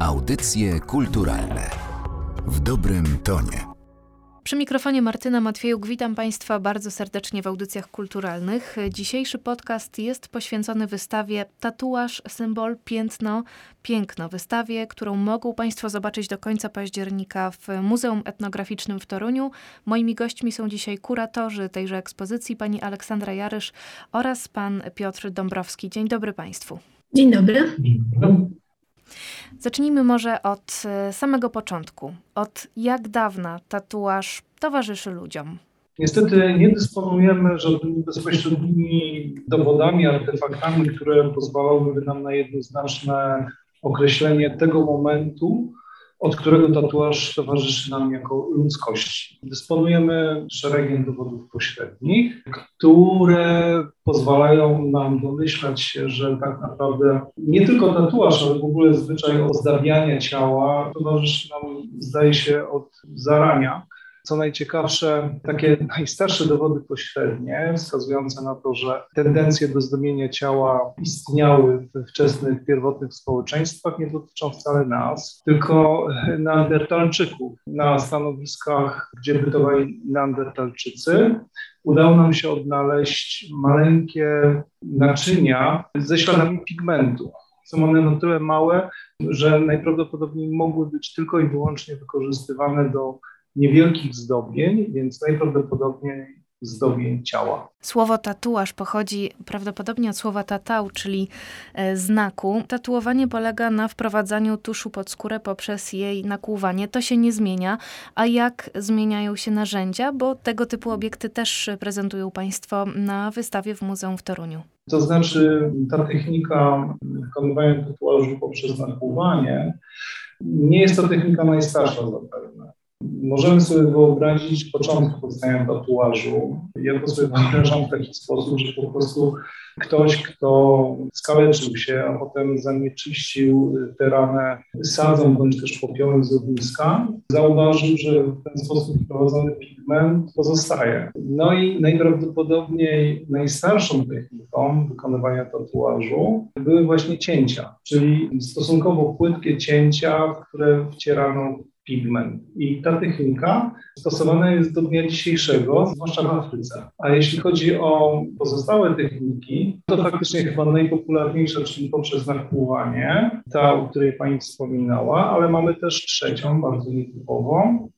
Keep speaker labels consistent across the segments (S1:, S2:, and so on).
S1: Audycje kulturalne w dobrym tonie.
S2: Przy mikrofonie Martyna Matwiejuk witam Państwa bardzo serdecznie w audycjach kulturalnych. Dzisiejszy podcast jest poświęcony wystawie Tatuaż, symbol, piętno, piękno. Wystawie, którą mogą Państwo zobaczyć do końca października w Muzeum Etnograficznym w Toruniu. Moimi gośćmi są dzisiaj kuratorzy tejże ekspozycji, pani Aleksandra Jarysz oraz pan Piotr Dąbrowski. Dzień dobry Państwu.
S3: Dzień dobry.
S2: Zacznijmy może od e, samego początku. Od jak dawna tatuaż towarzyszy ludziom?
S4: Niestety nie dysponujemy żadnymi bezpośrednimi dowodami, artefaktami, które pozwalałyby nam na jednoznaczne określenie tego momentu, od którego tatuaż towarzyszy nam jako ludzkości. Dysponujemy szeregiem dowodów pośrednich, które pozwalają nam domyślać się, że tak naprawdę nie tylko tatuaż, ale w ogóle zwyczaj ozdabiania ciała towarzyszy nam, zdaje się, od zarania co najciekawsze, takie najstarsze dowody pośrednie, wskazujące na to, że tendencje do zdumienia ciała istniały we wczesnych, pierwotnych społeczeństwach, nie dotyczą wcale nas, tylko neandertalczyków. Na stanowiskach, gdzie bytowali neandertalczycy, udało nam się odnaleźć maleńkie naczynia ze śladami pigmentu. Są one na tyle małe, że najprawdopodobniej mogły być tylko i wyłącznie wykorzystywane do niewielkich zdobień, więc najprawdopodobniej zdobień ciała.
S2: Słowo tatuaż pochodzi prawdopodobnie od słowa tatał, czyli e, znaku. Tatuowanie polega na wprowadzaniu tuszu pod skórę poprzez jej nakłuwanie. To się nie zmienia. A jak zmieniają się narzędzia? Bo tego typu obiekty też prezentują Państwo na wystawie w Muzeum w Toruniu.
S4: To znaczy ta technika wykonywania tatuażu poprzez nakłuwanie nie jest to technika najstarsza zapewne. Możemy sobie wyobrazić początek powstania tatuażu. Ja to sobie wyobrażam w taki sposób, że po prostu ktoś, kto skaleczył się, a potem zanieczyścił tę ranę sadzą bądź też popiołem z ogniska, zauważył, że w ten sposób wprowadzony pigment pozostaje. No i najprawdopodobniej najstarszą techniką wykonywania tatuażu były właśnie cięcia, czyli stosunkowo płytkie cięcia, w które wcierano pigment. I ta technika stosowana jest do dnia dzisiejszego, zwłaszcza w Afryce. A jeśli chodzi o pozostałe techniki, to faktycznie chyba najpopularniejsza, czyli poprzez nakłuwanie, ta, o której Pani wspominała, ale mamy też trzecią, bardzo nietypową,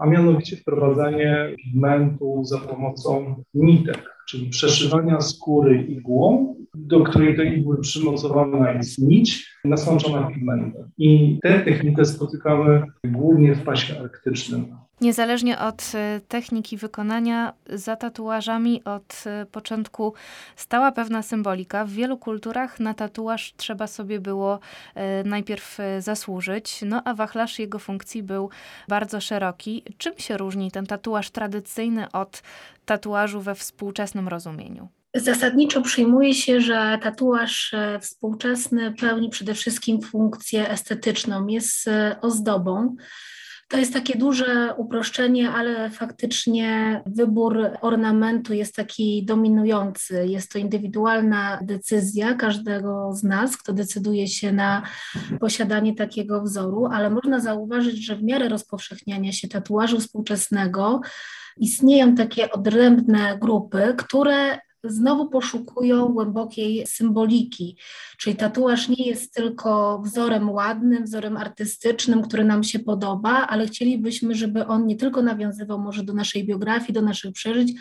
S4: a mianowicie wprowadzanie pigmentu za pomocą nitek, czyli przeszywania skóry igłą do której do igły przymocowana jest nić nasączona pigmentem. I tę technikę spotykamy głównie w pasie arktycznym.
S2: Niezależnie od e, techniki wykonania, za tatuażami od e, początku stała pewna symbolika. W wielu kulturach na tatuaż trzeba sobie było e, najpierw zasłużyć, no a wachlarz jego funkcji był bardzo szeroki. Czym się różni ten tatuaż tradycyjny od tatuażu we współczesnym rozumieniu?
S3: Zasadniczo przyjmuje się, że tatuaż współczesny pełni przede wszystkim funkcję estetyczną, jest ozdobą. To jest takie duże uproszczenie, ale faktycznie wybór ornamentu jest taki dominujący. Jest to indywidualna decyzja każdego z nas, kto decyduje się na posiadanie takiego wzoru, ale można zauważyć, że w miarę rozpowszechniania się tatuażu współczesnego istnieją takie odrębne grupy, które znowu poszukują głębokiej symboliki, czyli tatuaż nie jest tylko wzorem ładnym, wzorem artystycznym, który nam się podoba, ale chcielibyśmy, żeby on nie tylko nawiązywał może do naszej biografii, do naszych przeżyć,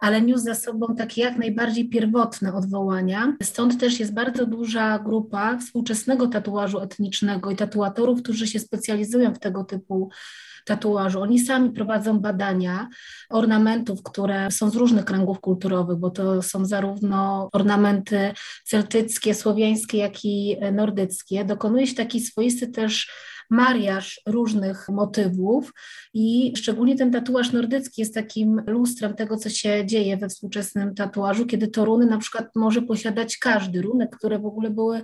S3: ale niósł za sobą takie jak najbardziej pierwotne odwołania. Stąd też jest bardzo duża grupa współczesnego tatuażu etnicznego i tatuatorów, którzy się specjalizują w tego typu tatuażu. Oni sami prowadzą badania ornamentów, które są z różnych kręgów kulturowych, bo to są zarówno ornamenty celtyckie, słowiańskie, jak i nordyckie. Dokonuje się taki swoisty też mariaż różnych motywów i szczególnie ten tatuaż nordycki jest takim lustrem tego, co się dzieje we współczesnym tatuażu, kiedy to runy na przykład może posiadać każdy runek, które w ogóle były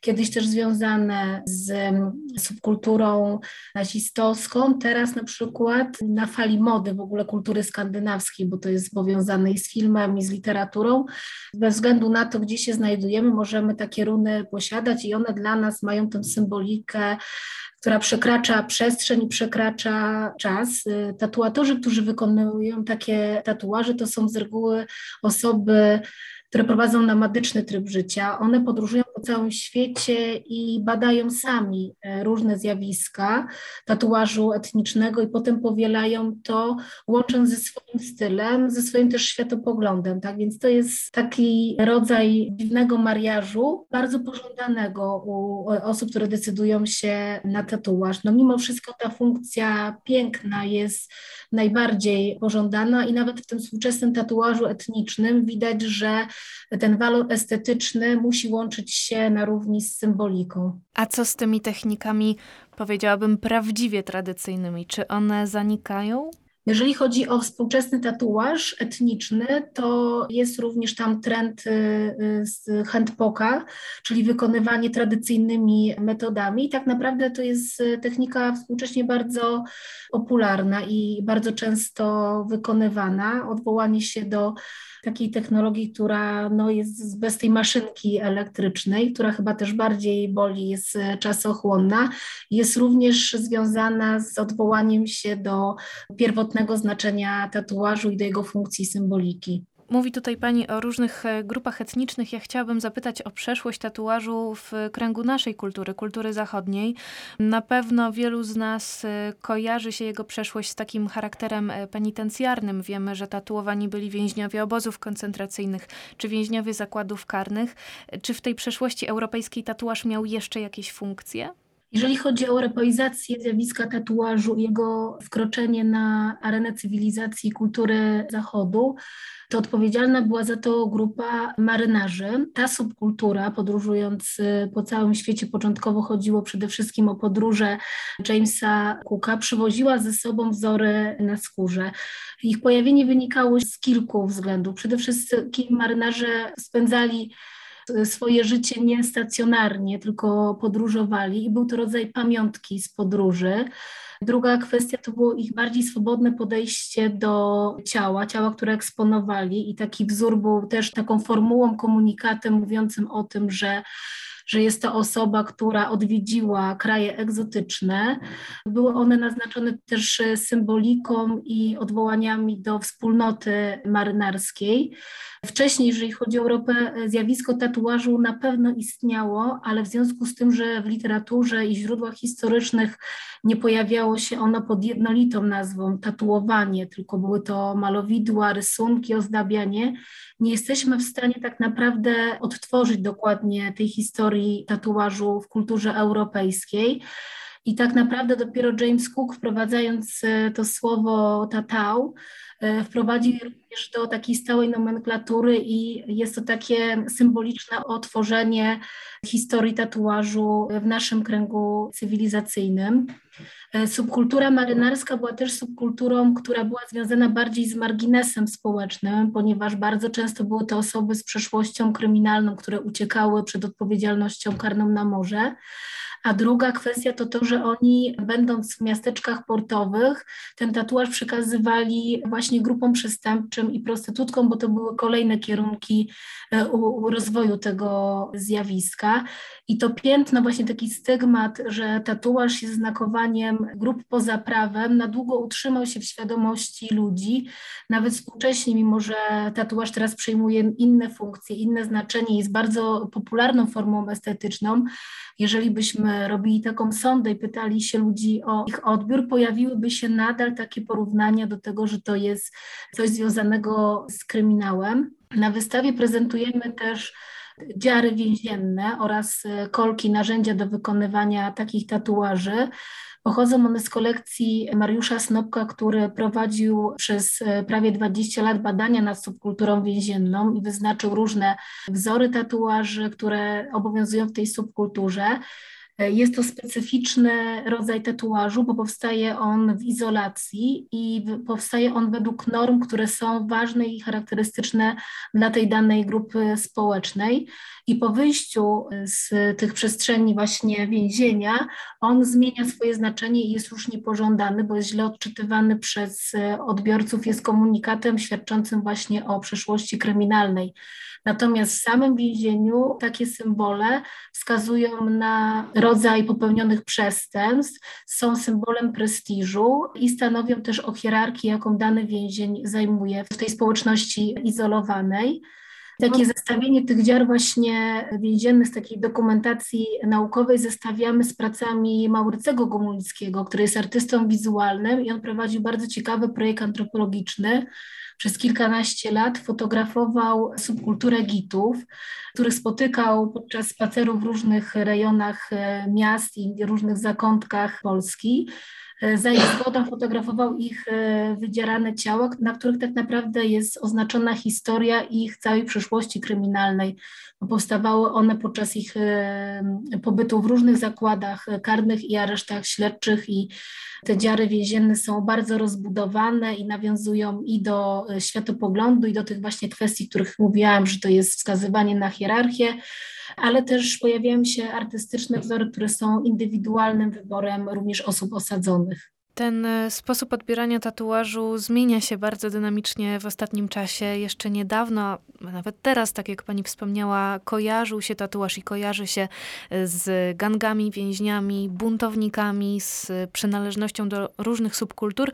S3: kiedyś też związane z subkulturą nazistowską, teraz na przykład na fali mody w ogóle kultury skandynawskiej, bo to jest powiązane i z filmem, i z literaturą. Bez względu na to, gdzie się znajdujemy, możemy takie runy posiadać i one dla nas mają tę symbolikę która przekracza przestrzeń przekracza czas. Tatuatorzy, którzy wykonują takie tatuaże, to są z reguły osoby które prowadzą nomadyczny tryb życia. One podróżują po całym świecie i badają sami e, różne zjawiska tatuażu etnicznego i potem powielają to, łącząc ze swoim stylem, ze swoim też światopoglądem. Tak więc to jest taki rodzaj dziwnego mariażu, bardzo pożądanego u osób, które decydują się na tatuaż. No mimo wszystko ta funkcja piękna jest najbardziej pożądana i nawet w tym współczesnym tatuażu etnicznym widać, że ten walor estetyczny musi łączyć się na równi z symboliką.
S2: A co z tymi technikami, powiedziałabym, prawdziwie tradycyjnymi? Czy one zanikają?
S3: Jeżeli chodzi o współczesny tatuaż etniczny, to jest również tam trend y, y, z handpoka, czyli wykonywanie tradycyjnymi metodami. Tak naprawdę to jest y, technika współcześnie bardzo popularna i bardzo często wykonywana. Odwołanie się do takiej technologii, która no, jest bez tej maszynki elektrycznej, która chyba też bardziej boli, jest e, czasochłonna, jest również związana z odwołaniem się do pierwotnego znaczenia tatuażu i do jego funkcji symboliki.
S2: Mówi tutaj Pani o różnych e, grupach etnicznych. Ja chciałabym zapytać o przeszłość tatuażu w kręgu naszej kultury, kultury zachodniej. Na pewno wielu z nas e, kojarzy się jego przeszłość z takim charakterem e, penitencjarnym. Wiemy, że tatuowani byli więźniowie obozów koncentracyjnych czy więźniowie zakładów karnych. Czy w tej przeszłości europejskiej tatuaż miał jeszcze jakieś funkcje?
S3: Jeżeli chodzi o europeizację zjawiska tatuażu i jego wkroczenie na arenę cywilizacji i kultury Zachodu, to odpowiedzialna była za to grupa marynarzy. Ta subkultura, podróżując po całym świecie, początkowo chodziło przede wszystkim o podróże Jamesa Cooka, przywoziła ze sobą wzory na skórze. Ich pojawienie wynikało z kilku względów. Przede wszystkim marynarze spędzali swoje życie nie stacjonarnie, tylko podróżowali i był to rodzaj pamiątki z podróży. Druga kwestia to było ich bardziej swobodne podejście do ciała, ciała, które eksponowali i taki wzór był też taką formułą, komunikatem mówiącym o tym, że że jest to osoba, która odwiedziła kraje egzotyczne. Były one naznaczone też symboliką i odwołaniami do wspólnoty marynarskiej. Wcześniej, jeżeli chodzi o Europę, zjawisko tatuażu na pewno istniało, ale w związku z tym, że w literaturze i źródłach historycznych nie pojawiało się ono pod jednolitą nazwą tatuowanie, tylko były to malowidła, rysunki, ozdabianie, nie jesteśmy w stanie tak naprawdę odtworzyć dokładnie tej historii tatuażu w kulturze europejskiej. I tak naprawdę dopiero James Cook, wprowadzając e, to słowo tatau, e, wprowadził również do takiej stałej nomenklatury i jest to takie symboliczne otworzenie historii tatuażu w naszym kręgu cywilizacyjnym. E, subkultura marynarska była też subkulturą, która była związana bardziej z marginesem społecznym, ponieważ bardzo często były to osoby z przeszłością kryminalną, które uciekały przed odpowiedzialnością karną na morze. A druga kwestia to to, że oni, będąc w miasteczkach portowych, ten tatuaż przekazywali właśnie grupom przestępczym i prostytutkom, bo to były kolejne kierunki e, rozwoju tego zjawiska. I to piętno, właśnie taki stygmat, że tatuaż jest znakowaniem grup poza prawem, na długo utrzymał się w świadomości ludzi. Nawet współcześnie, mimo że tatuaż teraz przyjmuje inne funkcje, inne znaczenie, jest bardzo popularną formą estetyczną, jeżeli byśmy robili taką sondę i pytali się ludzi o ich odbiór, pojawiłyby się nadal takie porównania do tego, że to jest coś związanego z kryminałem. Na wystawie prezentujemy też dziary więzienne oraz kolki, narzędzia do wykonywania takich tatuaży. Pochodzą one z kolekcji Mariusza Snopka, który prowadził przez e, prawie 20 lat badania nad subkulturą więzienną i wyznaczył różne wzory tatuaży, które obowiązują w tej subkulturze. Jest to specyficzny rodzaj tatuażu, bo powstaje on w izolacji i powstaje on według norm, które są ważne i charakterystyczne dla tej danej grupy społecznej. I po wyjściu z tych przestrzeni właśnie więzienia, on zmienia swoje znaczenie i jest już niepożądany, bo jest źle odczytywany przez odbiorców, jest komunikatem świadczącym właśnie o przeszłości kryminalnej. Natomiast w samym więzieniu takie symbole wskazują na rodzaj popełnionych przestępstw, są symbolem prestiżu i stanowią też o hierarchii, jaką dany więzień zajmuje w tej społeczności izolowanej. Takie zestawienie tych dziar właśnie więziennych z takiej dokumentacji naukowej zestawiamy z pracami Maurycego Gomulickiego, który jest artystą wizualnym i on prowadził bardzo ciekawy projekt antropologiczny, przez kilkanaście lat fotografował subkulturę gitów, których spotykał podczas spacerów w różnych rejonach e, miast i różnych zakątkach Polski. E, za ich zgodą fotografował ich e, wydzierane ciała, na których tak naprawdę jest oznaczona historia ich całej przyszłości kryminalnej. Powstawały one podczas ich pobytu w różnych zakładach karnych i aresztach śledczych i te dziary więzienne są bardzo rozbudowane i nawiązują i do e, światopoglądu, i do tych właśnie kwestii, których mówiłam, że to jest wskazywanie na hierarchię, ale też pojawiają się artystyczne wzory, które są indywidualnym wyborem również osób osadzonych.
S2: Ten e, sposób odbierania tatuażu zmienia się bardzo dynamicznie w ostatnim czasie. Jeszcze niedawno, nawet teraz, tak jak pani wspomniała, kojarzył się tatuaż i kojarzy się e, z gangami, więźniami, buntownikami, z przynależnością do różnych subkultur,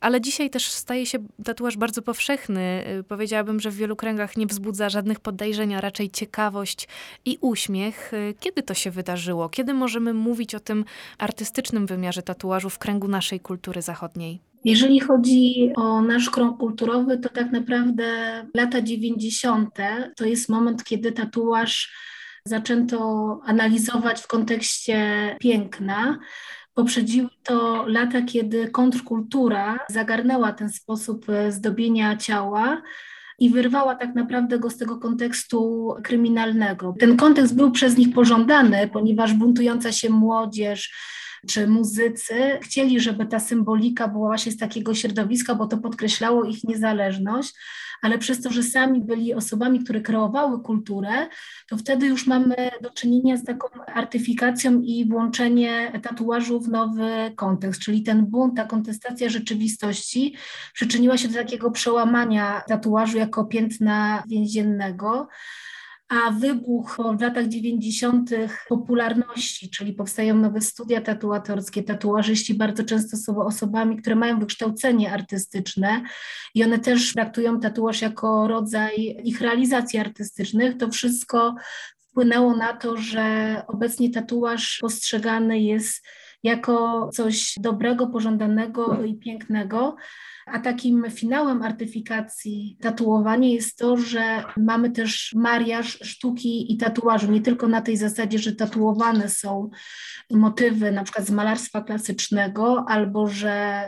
S2: ale dzisiaj też staje się tatuaż bardzo powszechny. E, powiedziałabym, że w wielu kręgach nie wzbudza żadnych podejrzeń, a raczej ciekawość i uśmiech. Kiedy to się wydarzyło? Kiedy możemy mówić o tym artystycznym wymiarze tatuażu w kręgu naszej kultury zachodniej?
S3: Jeżeli chodzi o nasz krąg kulturowy, to tak naprawdę lata 90. to jest moment, kiedy tatuaż zaczęto analizować w kontekście piękna. Poprzedziły to lata, kiedy kontrkultura zagarnęła ten sposób zdobienia ciała i wyrwała tak naprawdę go z tego kontekstu kryminalnego. Ten kontekst był przez nich pożądany, ponieważ buntująca się młodzież, czy muzycy chcieli, żeby ta symbolika była właśnie z takiego środowiska, bo to podkreślało ich niezależność, ale przez to, że sami byli osobami, które kreowały kulturę, to wtedy już mamy do czynienia z taką artyfikacją i włączenie tatuażu w nowy kontekst, czyli ten bunt, ta kontestacja rzeczywistości przyczyniła się do takiego przełamania tatuażu jako piętna więziennego a wybuch w latach 90. popularności, czyli powstają nowe studia tatuatorskie, tatuażyści bardzo często są osobami, które mają wykształcenie artystyczne i one też traktują tatuaż jako rodzaj ich realizacji artystycznych. To wszystko wpłynęło na to, że obecnie tatuaż postrzegany jest jako coś dobrego, pożądanego i pięknego. A takim finałem artyfikacji tatuowania jest to, że mamy też mariaż sztuki i tatuażu, nie tylko na tej zasadzie, że tatuowane są motywy na przykład z malarstwa klasycznego, albo że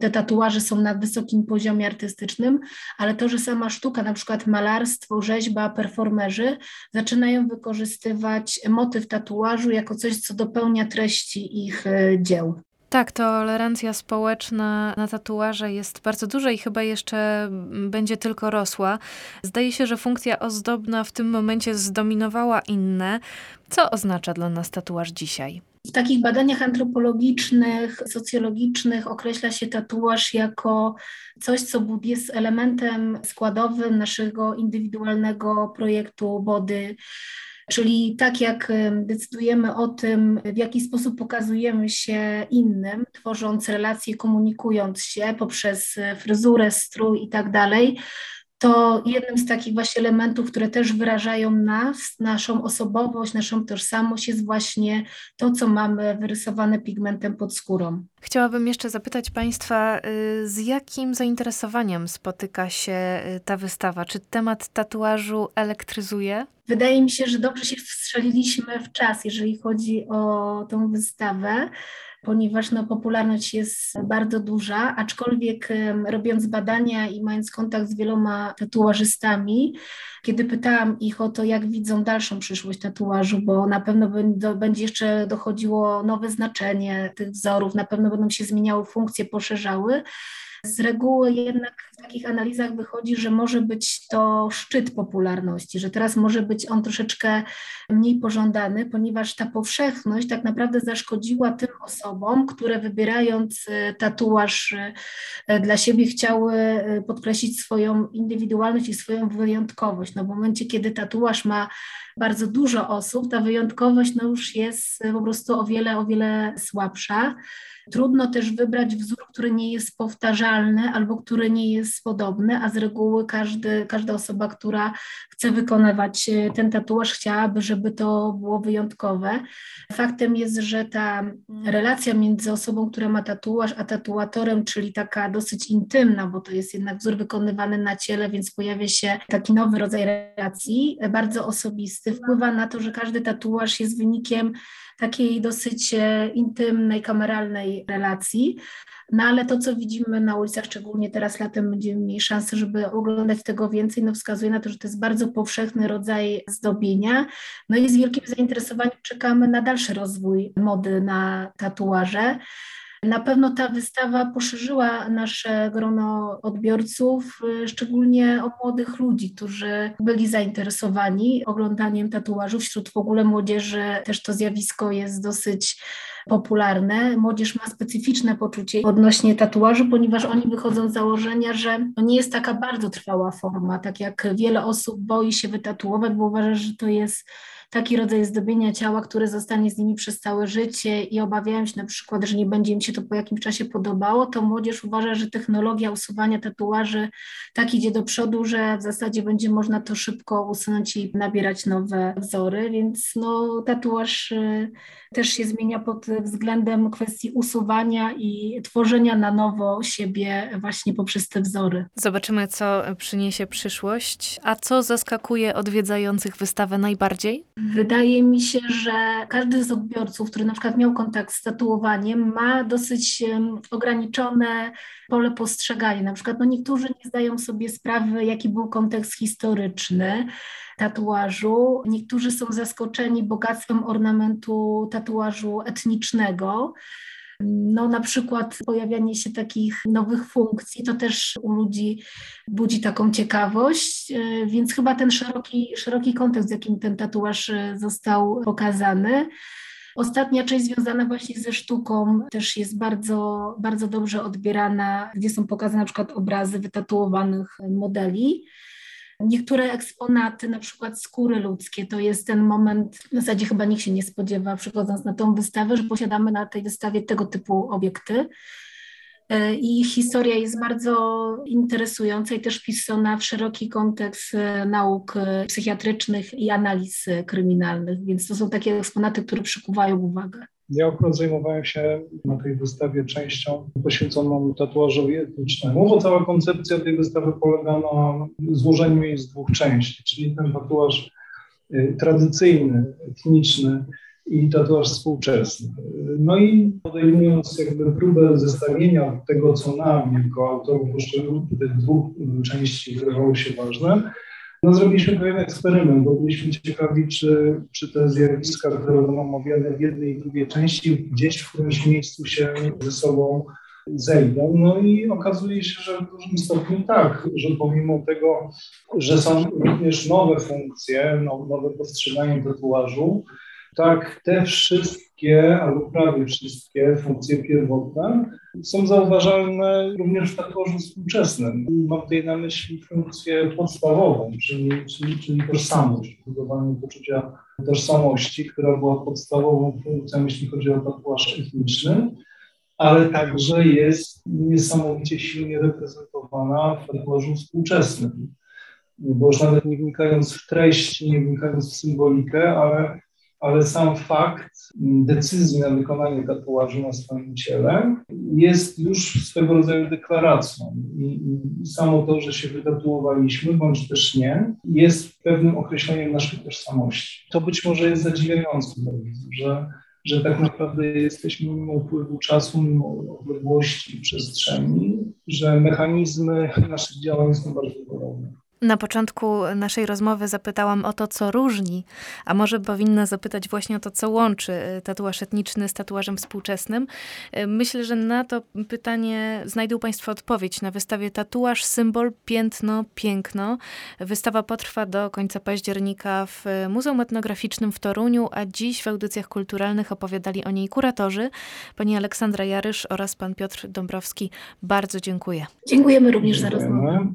S3: te tatuaże są na wysokim poziomie artystycznym, ale to, że sama sztuka, na przykład malarstwo, rzeźba, performerzy zaczynają wykorzystywać motyw tatuażu jako coś, co dopełnia treści ich e, dzieł.
S2: Tak, tolerancja społeczna na tatuaże jest bardzo duża i chyba jeszcze będzie tylko rosła. Zdaje się, że funkcja ozdobna w tym momencie zdominowała inne. Co oznacza dla nas tatuaż dzisiaj?
S3: W takich badaniach antropologicznych, socjologicznych określa się tatuaż jako coś, co jest elementem składowym naszego indywidualnego projektu body Czyli tak jak decydujemy o tym, w jaki sposób pokazujemy się innym, tworząc relacje, komunikując się poprzez e, fryzurę, strój i tak dalej, to jednym z takich właśnie elementów, które też wyrażają nas, naszą osobowość, naszą tożsamość jest właśnie to, co mamy wyrysowane pigmentem pod skórą.
S2: Chciałabym jeszcze zapytać Państwa, y, z jakim zainteresowaniem spotyka się y, ta wystawa? Czy temat tatuażu elektryzuje?
S3: Wydaje mi się, że dobrze się wstrzeliliśmy w czas, jeżeli chodzi o tą wystawę ponieważ no, popularność jest bardzo duża, aczkolwiek robiąc badania i mając kontakt z wieloma tatuażystami, kiedy pytałam ich o to, jak widzą dalszą przyszłość tatuażu, bo na pewno będzie jeszcze dochodziło nowe znaczenie tych wzorów, na pewno będą się zmieniały funkcje, poszerzały, z reguły jednak w takich analizach wychodzi, że może być to szczyt popularności, że teraz może być on troszeczkę mniej pożądany, ponieważ ta powszechność tak naprawdę zaszkodziła tym osobom, które wybierając e, tatuaż e, dla siebie chciały e, podkreślić swoją indywidualność i swoją wyjątkowość. No w momencie, kiedy tatuaż ma bardzo dużo osób, ta wyjątkowość no już jest po prostu o wiele, o wiele słabsza. Trudno też wybrać wzór, który nie jest powtarzalny albo który nie jest podobny, a z reguły każdy, każda osoba, która chce wykonywać e, ten tatuaż, chciałaby, żeby to było wyjątkowe. Faktem jest, że ta relacja między osobą, która ma tatuaż, a tatuatorem, czyli taka dosyć intymna, bo to jest jednak wzór wykonywany na ciele, więc pojawia się taki nowy rodzaj relacji, bardzo osobisty, wpływa na to, że każdy tatuaż jest wynikiem takiej dosyć e, intymnej, kameralnej relacji. No ale to, co widzimy na ulicach, szczególnie teraz latem, będziemy mieli szansę, żeby oglądać tego więcej, no wskazuje na to, że to jest bardzo powszechny rodzaj zdobienia. No i z wielkim zainteresowaniem czekamy na dalszy rozwój mody na tatuaże. Na pewno ta wystawa poszerzyła nasze grono odbiorców, y, szczególnie o młodych ludzi, którzy byli zainteresowani oglądaniem tatuażów. Wśród w ogóle młodzieży też to zjawisko jest dosyć popularne. Młodzież ma specyficzne poczucie odnośnie tatuażu, ponieważ oni wychodzą z założenia, że to nie jest taka bardzo trwała forma, tak jak wiele osób boi się wytatuować, bo uważa, że to jest taki rodzaj zdobienia ciała, które zostanie z nimi przez całe życie i obawiają się na przykład, że nie będzie im się to po jakimś czasie podobało, to młodzież uważa, że technologia usuwania tatuaży tak idzie do przodu, że w zasadzie będzie można to szybko usunąć i nabierać nowe wzory, więc no, tatuaż y, też się zmienia pod względem kwestii usuwania i tworzenia na nowo siebie właśnie poprzez te wzory.
S2: Zobaczymy, co przyniesie przyszłość. A co zaskakuje odwiedzających wystawę najbardziej?
S3: Wydaje mi się, że każdy z odbiorców, który na przykład miał kontakt z tatuowaniem, ma dosyć ograniczone pole postrzegania. Na przykład no niektórzy nie zdają sobie sprawy, jaki był kontekst historyczny tatuażu. Niektórzy są zaskoczeni bogactwem ornamentu tatuażu etnicznego. No, na przykład pojawianie się takich nowych funkcji, to też u ludzi budzi taką ciekawość, e, więc chyba ten szeroki, szeroki kontekst, w jakim ten tatuaż e, został pokazany. Ostatnia część związana właśnie ze sztuką też jest bardzo, bardzo dobrze odbierana, gdzie są pokazane na przykład obrazy wytatuowanych modeli. Niektóre eksponaty, na przykład skóry ludzkie, to jest ten moment, w zasadzie chyba nikt się nie spodziewa, przychodząc na tą wystawę, że posiadamy na tej wystawie tego typu obiekty. E, I historia jest bardzo interesująca i też wpisana w szeroki kontekst e, nauk e, psychiatrycznych i analiz kryminalnych, więc to są takie eksponaty, które przykuwają uwagę.
S4: Ja akurat zajmowałem się na tej wystawie częścią poświęconą tatuażowi etnicznemu, bo cała koncepcja tej wystawy polega na złożeniu jej z dwóch części, czyli ten tatuaż y, tradycyjny, etniczny i tatuaż współczesny. No i podejmując jakby próbę zestawienia tego, co nam, jako autorów poszczególnych tych dwóch części wydawało się ważne, no, zrobiliśmy pewien eksperyment, bo byliśmy ciekawi, czy, czy te zjawiska, które będą omawiane w jednej i drugiej części, gdzieś w którymś miejscu się ze sobą zejdą. No i okazuje się, że w dużym stopniu tak, że pomimo tego, że są również nowe funkcje, no, nowe postrzeganie tatuażu, tak te wszystkie, albo prawie wszystkie funkcje pierwotne są zauważalne również w tatuażu współczesnym. Mam tutaj na myśli funkcję podstawową, czyli, czyli, czyli tożsamość, budowanie poczucia tożsamości, która była podstawową funkcją, jeśli chodzi o tatuaż etniczny, ale także jest niesamowicie silnie reprezentowana w tatuażu współczesnym. Bo już nawet nie wnikając w treść, nie wnikając w symbolikę, ale ale sam fakt decyzji na wykonanie tatuażu na swoim ciele jest już swego rodzaju deklaracją. I, I, samo to, że się wytatuowaliśmy, bądź też nie, jest pewnym określeniem naszej tożsamości. To być może jest zadziwiające, że że tak naprawdę jesteśmy mimo upływu czasu, mimo odległości przestrzeni, że mechanizmy naszych działań są bardzo podobne.
S2: Na początku naszej rozmowy zapytałam o to, co różni, a może powinna zapytać właśnie o to, co łączy y, tatuaż etniczny z tatuażem współczesnym. Y, myślę, że na to pytanie znajdą Państwo odpowiedź na wystawie Tatuaż, symbol, piętno, piękno. Wystawa potrwa do końca października w Muzeum Etnograficznym w Toruniu, a dziś w audycjach kulturalnych opowiadali o niej kuratorzy, pani Aleksandra Jarysz oraz pan Piotr Dąbrowski. Bardzo dziękuję.
S3: Dziękujemy również za rozmowę.